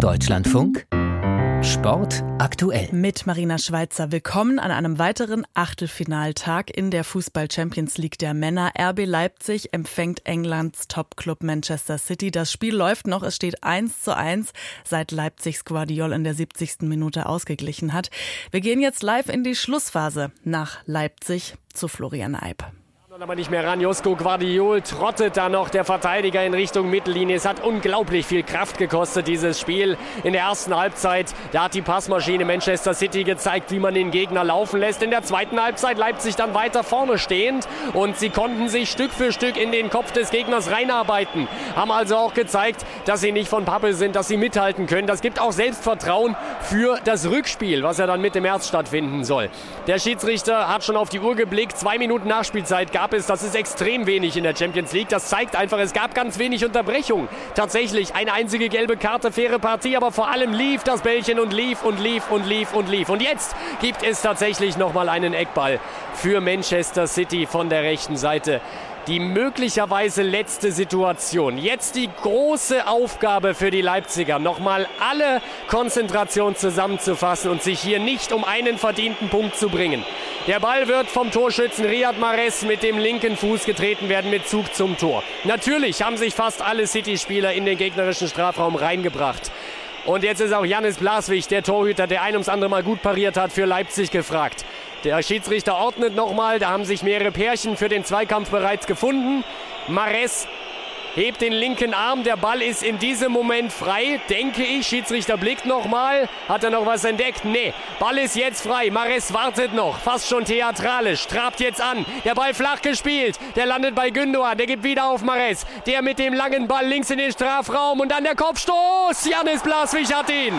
Deutschlandfunk Sport aktuell. Mit Marina Schweizer. Willkommen an einem weiteren Achtelfinaltag in der Fußball Champions League der Männer. RB Leipzig empfängt Englands Topclub Manchester City. Das Spiel läuft noch. Es steht 1 zu 1, seit Leipzigs Guardiol in der 70. Minute ausgeglichen hat. Wir gehen jetzt live in die Schlussphase nach Leipzig zu Florian Eib aber nicht mehr ran. Josko Guardiol trottet da noch der Verteidiger in Richtung Mittellinie. Es hat unglaublich viel Kraft gekostet, dieses Spiel in der ersten Halbzeit. Da hat die Passmaschine Manchester City gezeigt, wie man den Gegner laufen lässt. In der zweiten Halbzeit Leipzig dann weiter vorne stehend und sie konnten sich Stück für Stück in den Kopf des Gegners reinarbeiten. Haben also auch gezeigt, dass sie nicht von Pappe sind, dass sie mithalten können. Das gibt auch Selbstvertrauen für das Rückspiel, was ja dann Mitte März stattfinden soll. Der Schiedsrichter hat schon auf die Uhr geblickt. Zwei Minuten Nachspielzeit gab gab es, das ist extrem wenig in der Champions League. Das zeigt einfach, es gab ganz wenig Unterbrechung. Tatsächlich eine einzige gelbe Karte, faire Partie, aber vor allem lief das Bällchen und lief und lief und lief und lief. Und jetzt gibt es tatsächlich nochmal einen Eckball für Manchester City von der rechten Seite die möglicherweise letzte Situation. Jetzt die große Aufgabe für die Leipziger, nochmal alle Konzentration zusammenzufassen und sich hier nicht um einen verdienten Punkt zu bringen. Der Ball wird vom Torschützen Riyad Mahrez mit dem linken Fuß getreten werden mit Zug zum Tor. Natürlich haben sich fast alle City-Spieler in den gegnerischen Strafraum reingebracht. Und jetzt ist auch Janis Blaswig, der Torhüter, der ein ums andere Mal gut pariert hat, für Leipzig gefragt. Der Schiedsrichter ordnet nochmal, da haben sich mehrere Pärchen für den Zweikampf bereits gefunden. Mares hebt den linken Arm, der Ball ist in diesem Moment frei, denke ich. Schiedsrichter blickt nochmal, hat er noch was entdeckt? Nee, Ball ist jetzt frei, Mares wartet noch, fast schon theatralisch, trabt jetzt an, der Ball flach gespielt, der landet bei Gündogan, der gibt wieder auf Mares, der mit dem langen Ball links in den Strafraum. Und dann der Kopfstoß, Janis Blaswig hat ihn.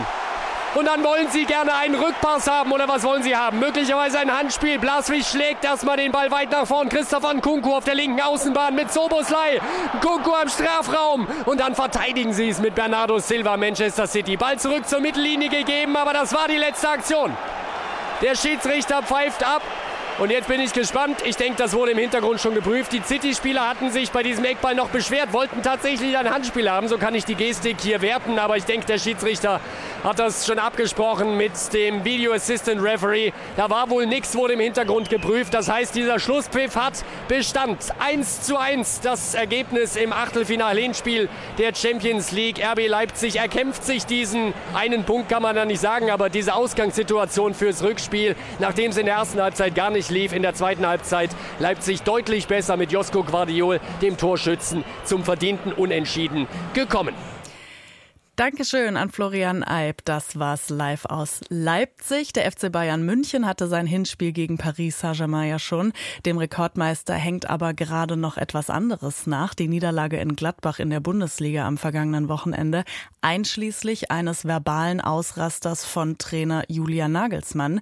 Und dann wollen sie gerne einen Rückpass haben oder was wollen sie haben? Möglicherweise ein Handspiel. Blaswig schlägt erstmal den Ball weit nach vorn. Christoph Nkunku auf der linken Außenbahn mit Soboslai. Nkunku am Strafraum. Und dann verteidigen sie es mit Bernardo Silva, Manchester City. Ball zurück zur Mittellinie gegeben, aber das war die letzte Aktion. Der Schiedsrichter pfeift ab. Und jetzt bin ich gespannt. Ich denke, das wurde im Hintergrund schon geprüft. Die City-Spieler hatten sich bei diesem Eckball noch beschwert, wollten tatsächlich ein Handspiel haben. So kann ich die Gestik hier werten. Aber ich denke, der Schiedsrichter hat das schon abgesprochen mit dem Video Assistant Referee. Da war wohl nichts, wurde im Hintergrund geprüft. Das heißt, dieser Schlusspfiff hat Bestand. 1 zu 1 das Ergebnis im Achtelfinal-Hinspiel der Champions League. RB Leipzig erkämpft sich diesen einen Punkt, kann man da nicht sagen, aber diese Ausgangssituation fürs Rückspiel, nachdem es in der ersten Halbzeit gar nicht lief in der zweiten Halbzeit. Leipzig deutlich besser mit Josko Guardiol, dem Torschützen, zum verdienten Unentschieden gekommen. Dankeschön an Florian Eib. Das war's live aus Leipzig. Der FC Bayern München hatte sein Hinspiel gegen Paris Saint-Germain ja schon. Dem Rekordmeister hängt aber gerade noch etwas anderes nach. Die Niederlage in Gladbach in der Bundesliga am vergangenen Wochenende, einschließlich eines verbalen Ausrasters von Trainer Julian Nagelsmann.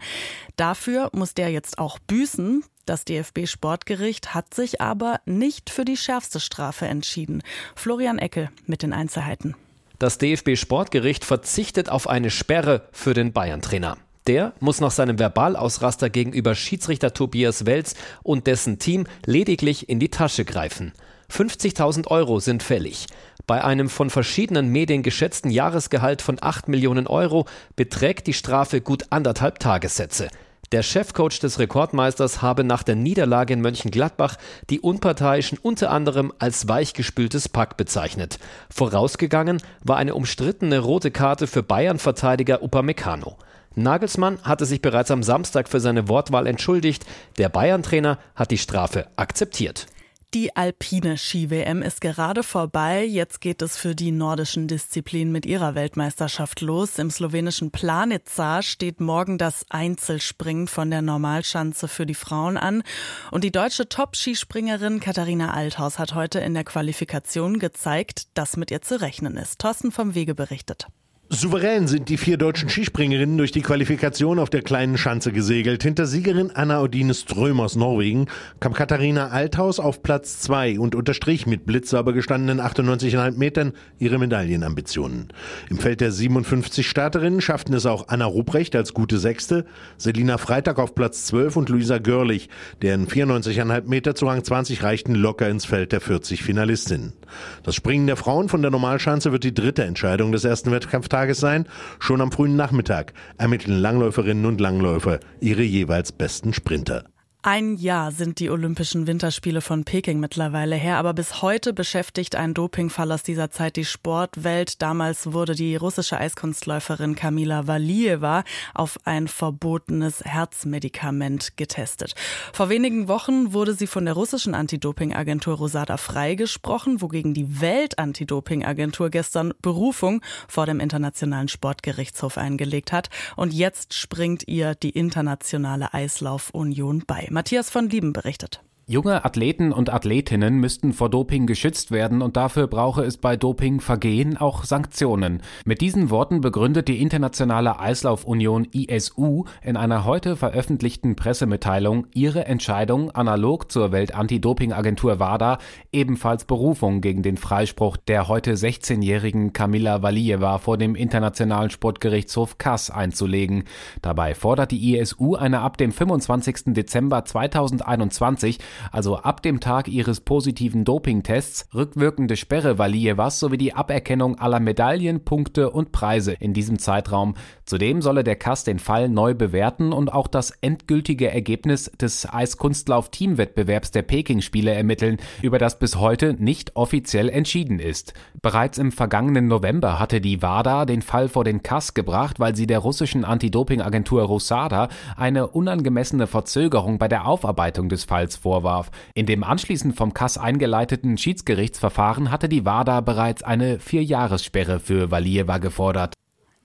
Dafür muss der jetzt auch büßen. Das DFB-Sportgericht hat sich aber nicht für die schärfste Strafe entschieden. Florian Eckel mit den Einzelheiten. Das DFB-Sportgericht verzichtet auf eine Sperre für den Bayern-Trainer. Der muss nach seinem Verbalausraster gegenüber Schiedsrichter Tobias Welz und dessen Team lediglich in die Tasche greifen. 50.000 Euro sind fällig. Bei einem von verschiedenen Medien geschätzten Jahresgehalt von 8 Millionen Euro beträgt die Strafe gut anderthalb Tagessätze. Der Chefcoach des Rekordmeisters habe nach der Niederlage in Mönchengladbach die Unparteiischen unter anderem als weichgespültes Pack bezeichnet. Vorausgegangen war eine umstrittene rote Karte für Bayern-Verteidiger Upamecano. Nagelsmann hatte sich bereits am Samstag für seine Wortwahl entschuldigt. Der Bayern-Trainer hat die Strafe akzeptiert. Die alpine Ski-WM ist gerade vorbei. Jetzt geht es für die nordischen Disziplinen mit ihrer Weltmeisterschaft los. Im slowenischen Planica steht morgen das Einzelspringen von der Normalschanze für die Frauen an. Und die deutsche Top-Skispringerin Katharina Althaus hat heute in der Qualifikation gezeigt, dass mit ihr zu rechnen ist. Thorsten vom Wege berichtet. Souverän sind die vier deutschen Skispringerinnen durch die Qualifikation auf der kleinen Schanze gesegelt. Hinter Siegerin Anna Odine Ström aus Norwegen kam Katharina Althaus auf Platz zwei und unterstrich mit blitzsauber gestandenen 98,5 Metern ihre Medaillenambitionen. Im Feld der 57 Starterinnen schafften es auch Anna Ruprecht als gute Sechste, Selina Freitag auf Platz 12 und Luisa Görlich, deren 94,5 Meter zu Rang 20 reichten locker ins Feld der 40 Finalistinnen. Das Springen der Frauen von der Normalschanze wird die dritte Entscheidung des ersten Wettkampftages Tages sein. Schon am frühen Nachmittag ermitteln Langläuferinnen und Langläufer ihre jeweils besten Sprinter. Ein Jahr sind die Olympischen Winterspiele von Peking mittlerweile her, aber bis heute beschäftigt ein Dopingfall aus dieser Zeit die Sportwelt. Damals wurde die russische Eiskunstläuferin Kamila Valieva auf ein verbotenes Herzmedikament getestet. Vor wenigen Wochen wurde sie von der russischen Anti-Doping-Agentur Rosada freigesprochen, wogegen die Welt-Anti-Doping-Agentur gestern Berufung vor dem Internationalen Sportgerichtshof eingelegt hat. Und jetzt springt ihr die Internationale Eislaufunion bei. Matthias von Lieben berichtet. Junge Athleten und Athletinnen müssten vor Doping geschützt werden und dafür brauche es bei Dopingvergehen auch Sanktionen. Mit diesen Worten begründet die Internationale Eislaufunion ISU in einer heute veröffentlichten Pressemitteilung ihre Entscheidung, analog zur Welt-Anti-Doping-Agentur WADA, ebenfalls Berufung gegen den Freispruch der heute 16-jährigen Kamila Valieva vor dem Internationalen Sportgerichtshof Kass einzulegen. Dabei fordert die ISU eine ab dem 25. Dezember 2021 also ab dem Tag ihres positiven Dopingtests, rückwirkende Sperre Valievas sowie die Aberkennung aller Medaillen, Punkte und Preise in diesem Zeitraum. Zudem solle der Kass den Fall neu bewerten und auch das endgültige Ergebnis des Eiskunstlauf-Teamwettbewerbs der Peking-Spiele ermitteln, über das bis heute nicht offiziell entschieden ist. Bereits im vergangenen November hatte die WADA den Fall vor den Kass gebracht, weil sie der russischen Anti-Doping-Agentur Rosada eine unangemessene Verzögerung bei der Aufarbeitung des Falls vorwarf vorwarf. In dem anschließend vom Kass eingeleiteten Schiedsgerichtsverfahren hatte die WADA bereits eine Vierjahressperre für Valieva gefordert.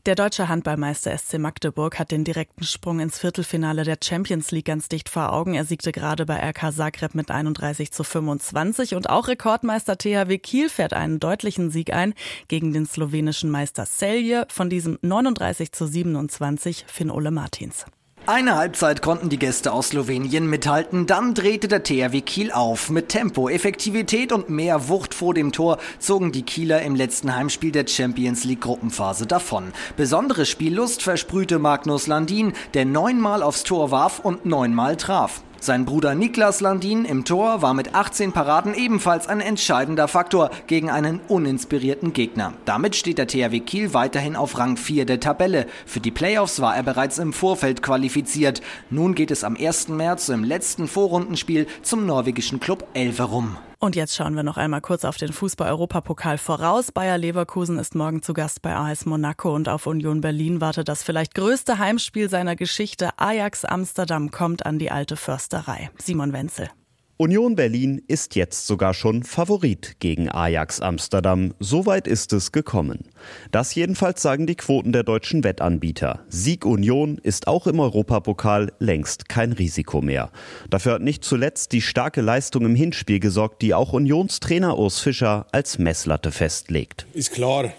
Der deutsche Handballmeister SC Magdeburg hat den direkten Sprung ins Viertelfinale der Champions League ganz dicht vor Augen. Er siegte gerade bei RK Zagreb mit 31 zu 25 und auch Rekordmeister THW Kiel fährt einen deutlichen Sieg ein gegen den slowenischen Meister Celje von diesem 39 zu 27 Finn Ole Martins. Eine Halbzeit konnten die Gäste aus Slowenien mithalten, dann drehte der THW Kiel auf. Mit Tempo, Effektivität und mehr Wucht vor dem Tor zogen die Kieler im letzten Heimspiel der Champions League Gruppenphase davon. Besondere Spiellust versprühte Magnus Landin, der neunmal aufs Tor warf und neunmal traf. Sein Bruder Niklas Landin im Tor war mit 18 Paraden ebenfalls ein entscheidender Faktor gegen einen uninspirierten Gegner. Damit steht der THW Kiel weiterhin auf Rang 4 der Tabelle. Für die Playoffs war er bereits im Vorfeld qualifiziert. Nun geht es am 1. März im letzten Vorrundenspiel zum norwegischen Club Elverum. Und jetzt schauen wir noch einmal kurz auf den Fußball-Europapokal voraus. Bayer Leverkusen ist morgen zu Gast bei AS Monaco und auf Union Berlin wartet das vielleicht größte Heimspiel seiner Geschichte. Ajax Amsterdam kommt an die alte Försterei. Simon Wenzel. Union Berlin ist jetzt sogar schon Favorit gegen Ajax Amsterdam. Soweit ist es gekommen. Das jedenfalls sagen die Quoten der deutschen Wettanbieter. Sieg Union ist auch im Europapokal längst kein Risiko mehr. Dafür hat nicht zuletzt die starke Leistung im Hinspiel gesorgt, die auch Unionstrainer Urs Fischer als Messlatte festlegt. Ist klar,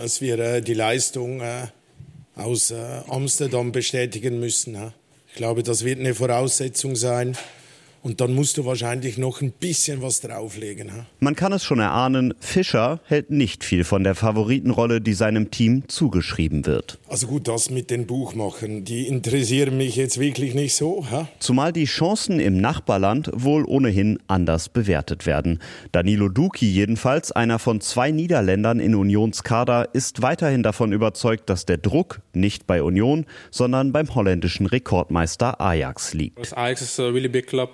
dass wir äh, die Leistung äh, aus äh, Amsterdam bestätigen müssen. Ich glaube, das wird eine Voraussetzung sein und dann musst du wahrscheinlich noch ein bisschen was drauflegen. Ha? Man kann es schon erahnen, Fischer hält nicht viel von der Favoritenrolle, die seinem Team zugeschrieben wird. Also gut, das mit den Buchmachern, die interessieren mich jetzt wirklich nicht so. Ha? Zumal die Chancen im Nachbarland wohl ohnehin anders bewertet werden. Danilo Duki jedenfalls, einer von zwei Niederländern in Unionskader, ist weiterhin davon überzeugt, dass der Druck nicht bei Union, sondern beim holländischen Rekordmeister Ajax liegt. Ajax is a really big club.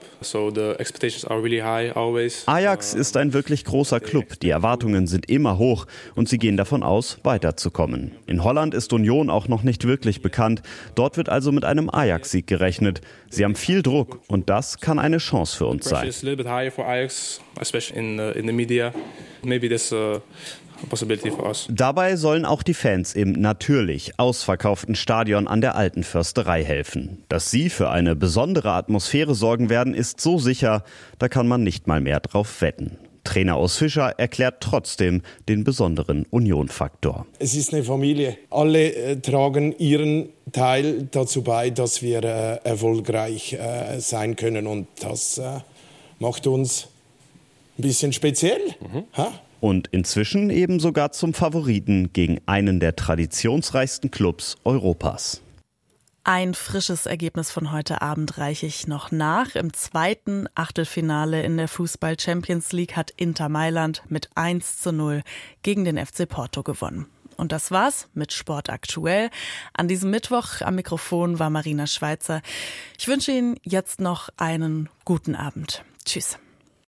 Ajax ist ein wirklich großer Club. Die Erwartungen sind immer hoch und sie gehen davon aus, weiterzukommen. In Holland ist Union auch noch nicht wirklich bekannt. Dort wird also mit einem Ajax-Sieg gerechnet. Sie haben viel Druck und das kann eine Chance für uns sein. Dabei sollen auch die Fans im natürlich ausverkauften Stadion an der alten Försterei helfen. Dass sie für eine besondere Atmosphäre sorgen werden, ist so sicher, da kann man nicht mal mehr drauf wetten. Trainer aus Fischer erklärt trotzdem den besonderen Union-Faktor. Es ist eine Familie. Alle äh, tragen ihren Teil dazu bei, dass wir äh, erfolgreich äh, sein können. Und das äh, macht uns ein bisschen speziell. Mhm und inzwischen eben sogar zum Favoriten gegen einen der traditionsreichsten Clubs Europas. Ein frisches Ergebnis von heute Abend reiche ich noch nach. Im zweiten Achtelfinale in der Fußball Champions League hat Inter Mailand mit 1 zu 0 gegen den FC Porto gewonnen. Und das war's mit Sport aktuell. An diesem Mittwoch am Mikrofon war Marina Schweizer. Ich wünsche Ihnen jetzt noch einen guten Abend. Tschüss.